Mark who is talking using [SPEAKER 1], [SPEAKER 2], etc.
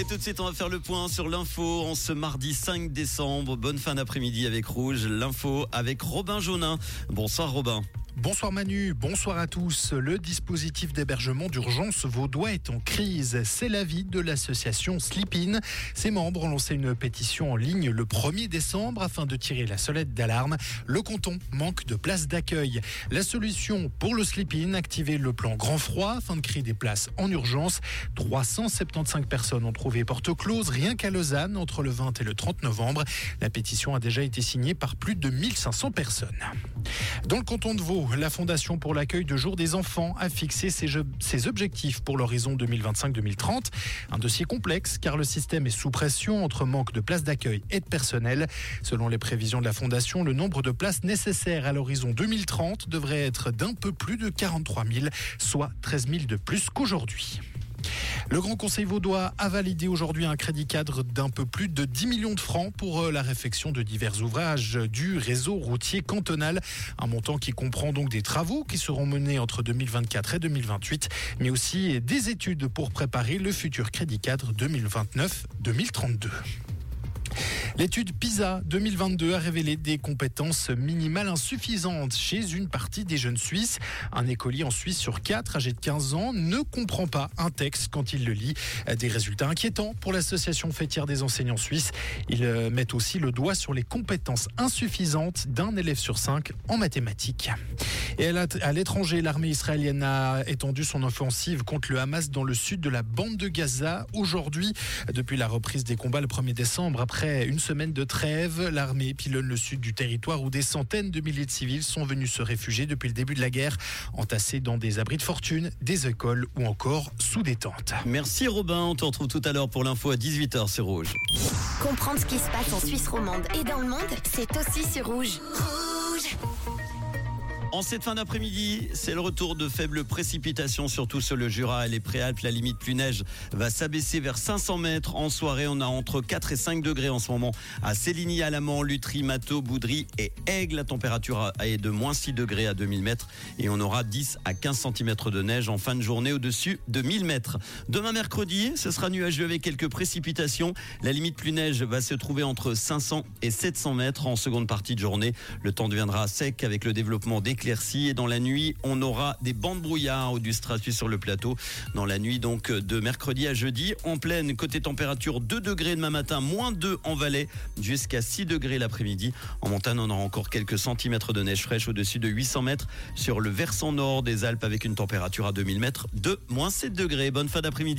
[SPEAKER 1] Et tout de suite, on va faire le point sur l'info en ce mardi 5 décembre. Bonne fin d'après-midi avec Rouge. L'info avec Robin Jaunin. Bonsoir Robin.
[SPEAKER 2] Bonsoir Manu, bonsoir à tous. Le dispositif d'hébergement d'urgence vaudois est en crise. C'est l'avis de l'association Sleepin. Ses membres ont lancé une pétition en ligne le 1er décembre afin de tirer la sonnette d'alarme. Le canton manque de places d'accueil. La solution pour le Sleepin, activer le plan grand froid afin de créer des places en urgence. 375 personnes ont trouvé porte close rien qu'à Lausanne entre le 20 et le 30 novembre. La pétition a déjà été signée par plus de 1500 personnes. Dans le canton de Vaud, la Fondation pour l'accueil de jour des enfants a fixé ses, objectifs pour l'horizon 2025-2030. Un dossier complexe car le système est sous pression entre manque de places d'accueil et de personnel. Selon les prévisions de la Fondation, le nombre de places nécessaires à l'horizon 2030 devrait être d'un peu plus de 43 000, soit 13 000 de plus qu'aujourd'hui. Le Grand Conseil vaudois a validé aujourd'hui un crédit cadre d'un peu plus de 10 millions de francs pour euh, la réfection de divers ouvrages du réseau routier cantonal. Un montant qui comprend donc des travaux qui seront menés entre 2024 et 2028, mais aussi des études pour préparer le futur crédit cadre 2029-2032. L'étude PISA 2022 a révélé des compétences minimales insuffisantes chez une partie des jeunes Suisses. Un écolier en Suisse sur 4 âgé de 15 ans ne comprend pas un texte quand il le lit. Des résultats inquiétants pour l'association fêtière des enseignants suisses. Ils euh, mettent aussi le doigt sur les compétences insuffisantes d'un élève sur 5 en mathématiques. Et à l'étranger, l'armée israélienne a étendu son offensive contre le Hamas dans le sud de la bande de Gaza. Aujourd'hui, depuis la reprise des combats le 1er décembre, après une semaine de trêve, l'armée pilonne le sud du territoire où des centaines de milliers de civils sont venus se réfugier depuis le début de la guerre, entassés dans des abris de fortune, des écoles ou encore sous des tentes.
[SPEAKER 1] Merci Robin, on te retrouve tout à l'heure pour l'info à 18h sur Rouge.
[SPEAKER 3] Comprendre ce qui se passe en Suisse romande et dans le monde, c'est aussi sur Rouge. Rouge
[SPEAKER 1] en cette fin d'après-midi, c'est le retour de faibles précipitations, surtout sur le Jura et les Préalpes. La limite plus neige va s'abaisser vers 500 mètres. En soirée, on a entre 4 et 5 degrés en ce moment à Céligny, Alamant, Lutry, Mato, Boudry et Aigle. La température est de moins 6 degrés à 2000 mètres et on aura 10 à 15 cm de neige en fin de journée au-dessus de 1000 mètres. Demain mercredi, ce sera nuageux avec quelques précipitations. La limite plus neige va se trouver entre 500 et 700 mètres en seconde partie de journée. Le temps deviendra sec avec le développement des et dans la nuit, on aura des bandes brouillard ou du stratus sur le plateau. Dans la nuit donc de mercredi à jeudi, en pleine côté température 2 degrés demain matin, moins 2 en Valais, jusqu'à 6 degrés l'après-midi. En montagne, on aura encore quelques centimètres de neige fraîche au-dessus de 800 mètres sur le versant nord des Alpes avec une température à 2000 mètres de moins 7 degrés. Bonne fin d'après-midi.